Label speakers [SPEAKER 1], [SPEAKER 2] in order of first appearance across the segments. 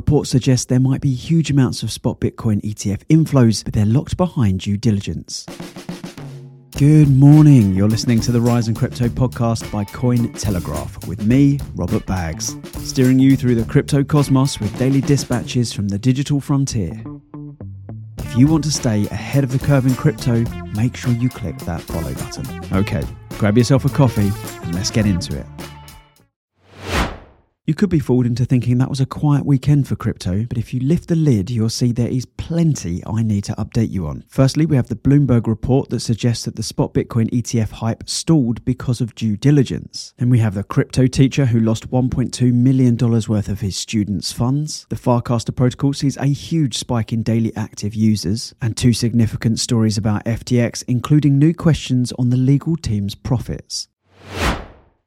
[SPEAKER 1] report suggest there might be huge amounts of spot Bitcoin ETF inflows, but they're locked behind due diligence. Good morning. You're listening to the Rise'n'Crypto podcast by Cointelegraph with me, Robert Baggs, steering you through the crypto cosmos with daily dispatches from the digital frontier. If you want to stay ahead of the curve in crypto, make sure you click that follow button. Okay, grab yourself a coffee and let's get into it. You could be fooled into thinking that was a quiet weekend for crypto, but if you lift the lid, you'll see there is plenty I need to update you on. Firstly, we have the Bloomberg report that suggests that the spot Bitcoin ETF hype stalled because of due diligence. Then we have the crypto teacher who lost $1.2 million worth of his students' funds. The Farcaster protocol sees a huge spike in daily active users, and two significant stories about FTX, including new questions on the legal team's profits.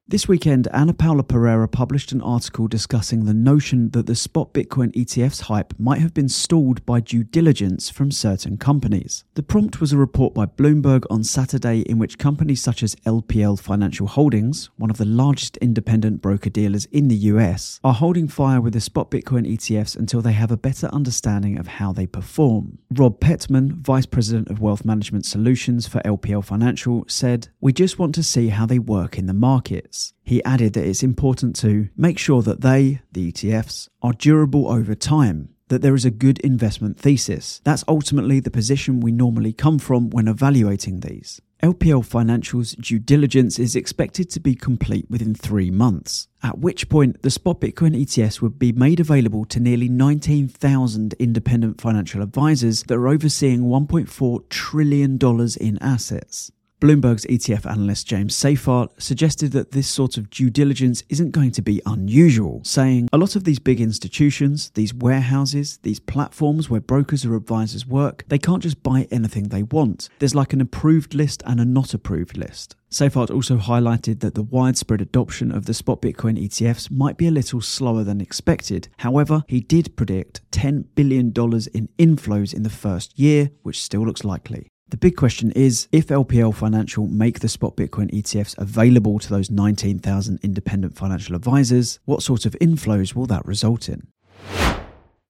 [SPEAKER 1] This weekend, Ana Paula Pereira published an article discussing the notion that the spot Bitcoin ETF's hype might have been stalled by due diligence from certain companies. The prompt was a report by Bloomberg on Saturday in which companies such as LPL Financial Holdings, one of the largest independent broker dealers in the US, are holding fire with the spot Bitcoin ETFs until they have a better understanding of how they perform. Rob Pettman, Vice President of Wealth Management Solutions for LPL Financial, said, We just want to see how they work in the market. He added that it's important to make sure that they, the ETFs, are durable over time, that there is a good investment thesis. That's ultimately the position we normally come from when evaluating these. LPL Financial's due diligence is expected to be complete within three months, at which point the spot Bitcoin ETFs would be made available to nearly 19,000 independent financial advisors that are overseeing $1.4 trillion in assets. Bloomberg's ETF analyst James Seyffart suggested that this sort of due diligence isn't going to be unusual, saying a lot of these big institutions, these warehouses, these platforms where brokers or advisors work, they can't just buy anything they want. There's like an approved list and a not approved list. Seyffart also highlighted that the widespread adoption of the spot Bitcoin ETFs might be a little slower than expected. However, he did predict $10 billion in inflows in the first year, which still looks likely. The big question is if LPL Financial make the spot Bitcoin ETFs available to those 19,000 independent financial advisors, what sort of inflows will that result in?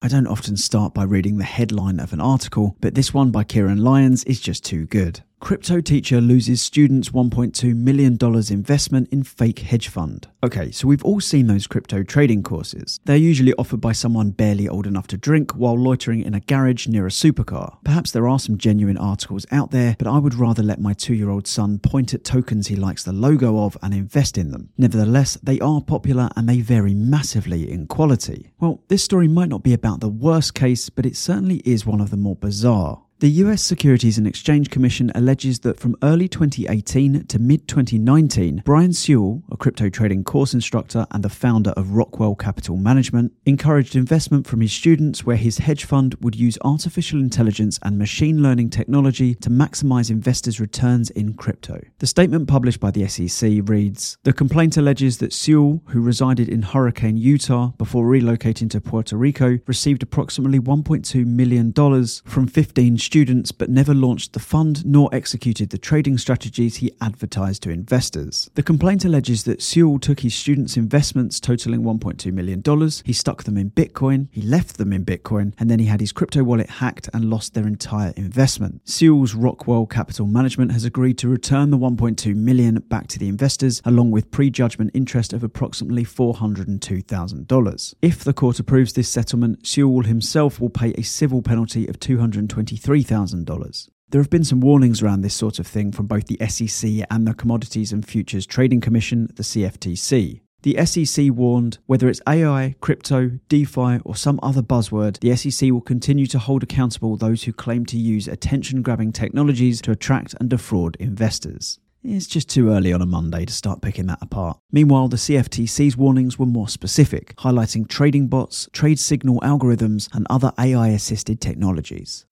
[SPEAKER 1] I don't often start by reading the headline of an article, but this one by Ciaran Lyons is just too good. Crypto teacher loses students $1.2 million investment in fake hedge fund. Okay, so we've all seen those crypto trading courses. They're usually offered by someone barely old enough to drink while loitering in a garage near a supercar. Perhaps there are some genuine articles out there, but I would rather let my two year old son point at tokens he likes the logo of and invest in them. Nevertheless, they are popular and they vary massively in quality. Well, this story might not be about the worst case, but it certainly is one of the more bizarre. The US Securities and Exchange Commission alleges that from early 2018 to mid 2019, Brian Sewell, a crypto trading course instructor and the founder of Rockwell Capital Management, encouraged investment from his students where his hedge fund would use artificial intelligence and machine learning technology to maximize investors' returns in crypto. The statement published by the SEC reads The complaint alleges that Sewell, who resided in Hurricane, Utah before relocating to Puerto Rico, received approximately $1.2 million from 15 students but never launched the fund nor executed the trading strategies he advertised to investors. The complaint alleges that Sewell took his students' investments totaling $1.2 million, he stuck them in Bitcoin, he left them in Bitcoin, and then he had his crypto wallet hacked and lost their entire investment. Sewell's Rockwell Capital Management has agreed to return the $1.2 million back to the investors along with prejudgment interest of approximately $402,000. If the court approves this settlement, Sewell himself will pay a civil penalty of 223 $3,000. There have been some warnings around this sort of thing from both the SEC and the Commodities and Futures Trading Commission, the CFTC. The SEC warned whether it's AI, crypto, DeFi, or some other buzzword, the SEC will continue to hold accountable those who claim to use attention grabbing technologies to attract and defraud investors. It's just too early on a Monday to start picking that apart. Meanwhile, the CFTC's warnings were more specific, highlighting trading bots, trade signal algorithms, and other AI assisted technologies.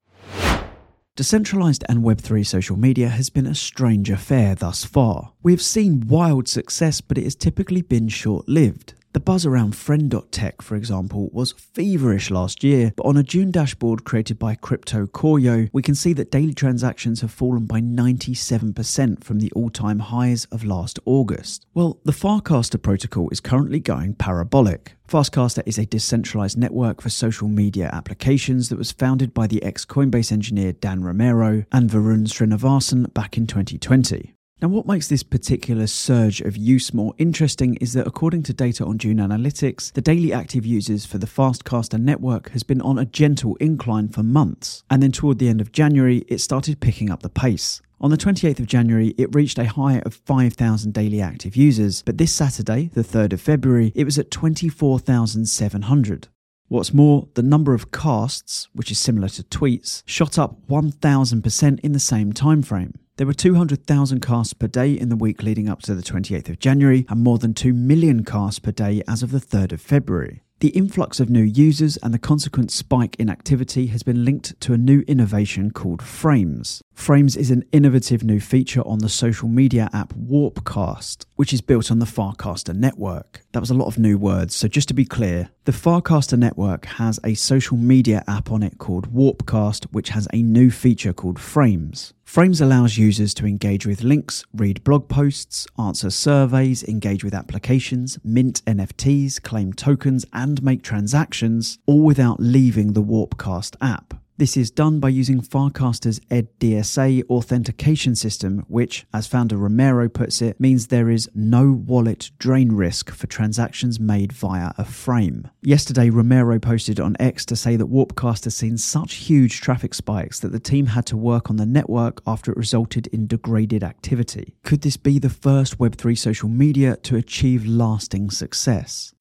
[SPEAKER 1] Decentralized and Web3 social media has been a strange affair thus far. We have seen wild success, but it has typically been short lived. The buzz around Friend.tech, for example, was feverish last year, but on a Dune dashboard created by CryptoKoryo, we can see that daily transactions have fallen by 97% from the all time highs of last August. Well, the Farcaster protocol is currently going parabolic. Farcaster is a decentralized network for social media applications that was founded by the ex Coinbase engineer Dan Romero and Varun Srinivasan back in 2020. Now, what makes this particular surge of use more interesting is that according to data on Dune Analytics, the daily active users for the Farcaster network has been on a gentle incline for months, and then toward the end of January, it started picking up the pace. On the 28th of January, it reached a high of 5,000 daily active users, but this Saturday, the 3rd of February, it was at 24,700. What's more, the number of casts, which is similar to tweets, shot up 1000% in the same time frame. There were 200,000 casts per day in the week leading up to the 28th of January and more than 2 million casts per day as of the 3rd of February. The influx of new users and the consequent spike in activity has been linked to a new innovation called Frames. Frames is an innovative new feature on the social media app Warpcast, which is built on the Farcaster network. That was a lot of new words, so just to be clear, the Farcaster network has a social media app on it called Warpcast, which has a new feature called Frames. Frames allows users to engage with links, read blog posts, answer surveys, engage with applications, mint NFTs, claim tokens, and make transactions, all without leaving the Warpcast app. This is done by using Farcaster's EDDSA authentication system, which, as founder Romero puts it, means there is no wallet drain risk for transactions made via a frame. Yesterday, Romero posted on X to say that Warpcast has seen such huge traffic spikes that the team had to work on the network after it resulted in degraded activity. Could this be the first Web3 social media to achieve lasting success?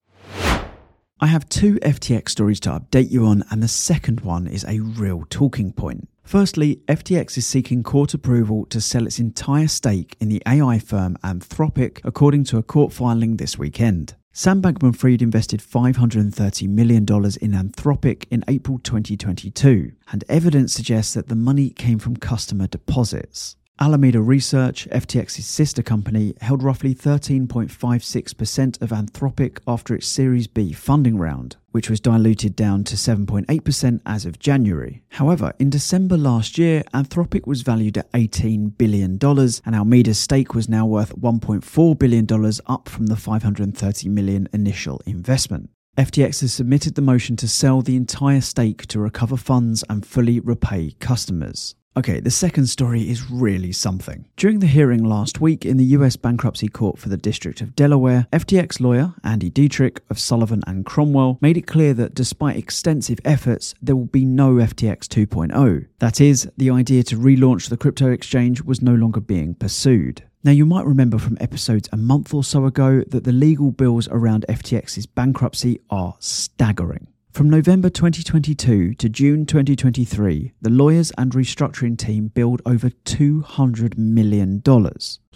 [SPEAKER 1] I have two FTX stories to update you on, and the second one is a real talking point. Firstly, FTX is seeking court approval to sell its entire stake in the AI firm Anthropic, according to a court filing this weekend. Sam Bankman Fried invested $530 million in Anthropic in April 2022, and evidence suggests that the money came from customer deposits. Alameda Research, FTX's sister company, held roughly 13.56% of Anthropic after its Series B funding round, which was diluted down to 7.8% as of January. However, in December last year, Anthropic was valued at $18 billion, and Alameda's stake was now worth $1.4 billion, up from the 530 million initial investment. FTX has submitted the motion to sell the entire stake to recover funds and fully repay customers. Okay, the second story is really something. During the hearing last week in the US Bankruptcy Court for the District of Delaware, FTX lawyer Andy Dietderich of Sullivan and Cromwell made it clear that despite extensive efforts, there will be no FTX 2.0. That is, the idea to relaunch the crypto exchange was no longer being pursued. Now, you might remember from episodes a month or so ago that the legal bills around FTX's bankruptcy are staggering. From November 2022 to June 2023, the lawyers and restructuring team billed over $200 million.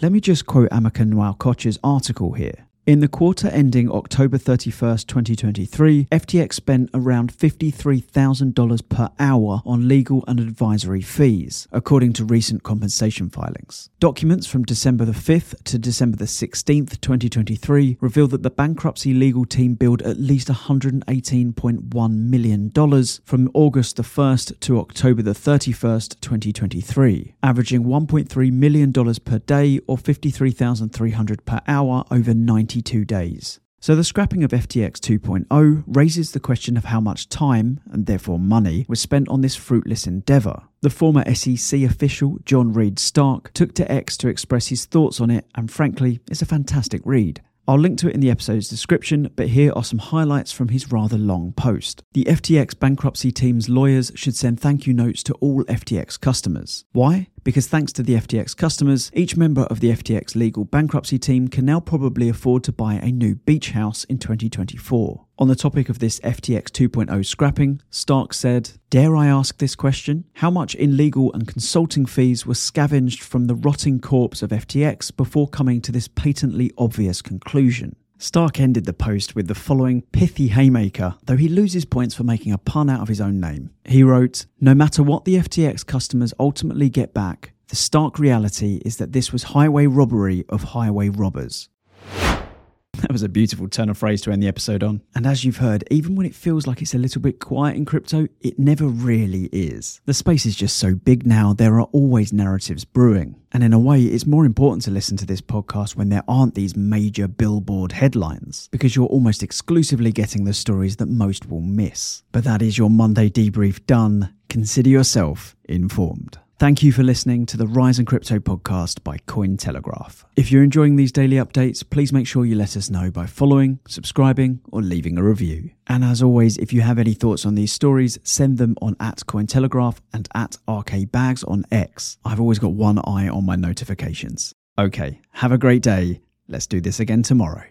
[SPEAKER 1] Let me just quote Amaka Nwaokocha's article here. In the quarter ending October 31st, 2023, FTX spent around $53,000 per hour on legal and advisory fees, according to recent compensation filings. Documents from December the 5th to December the 16th, 2023, reveal that the bankruptcy legal team billed at least $118.1 million from August the 1st to October the 31st, 2023, averaging $1.3 million per day or $53,300 per hour over 90 22 days. So the scrapping of FTX 2.0 raises the question of how much time, and therefore money, was spent on this fruitless endeavour. The former SEC official, John Reed Stark, took to X to express his thoughts on it, and frankly, it's a fantastic read. I'll link to it in the episode's description, but here are some highlights from his rather long post. The FTX bankruptcy team's lawyers should send thank you notes to all FTX customers. Why? Because thanks to the FTX customers, each member of the FTX legal bankruptcy team can now probably afford to buy a new beach house in 2024. On the topic of this FTX 2.0 scrapping, Stark said, Dare I ask this question? How much in legal and consulting fees were scavenged from the rotting corpse of FTX before coming to this patently obvious conclusion? Stark ended the post with the following pithy haymaker, though he loses points for making a pun out of his own name. He wrote, No matter what the FTX customers ultimately get back, the stark reality is that this was highway robbery of highway robbers. That was a beautiful turn of phrase to end the episode on. And as you've heard, even when it feels like it's a little bit quiet in crypto, it never really is. The space is just so big now, there are always narratives brewing. And in a way, it's more important to listen to this podcast when there aren't these major billboard headlines, because you're almost exclusively getting the stories that most will miss. But that is your Monday debrief done. Consider yourself informed. Thank you for listening to the Rise'n'Crypto podcast by Cointelegraph. If you're enjoying these daily updates, please make sure you let us know by following, subscribing, or leaving a review. And as always, if you have any thoughts on these stories, send them on at Cointelegraph and at RK Bags on X. I've always got one eye on my notifications. Okay, have a great day. Let's do this again tomorrow.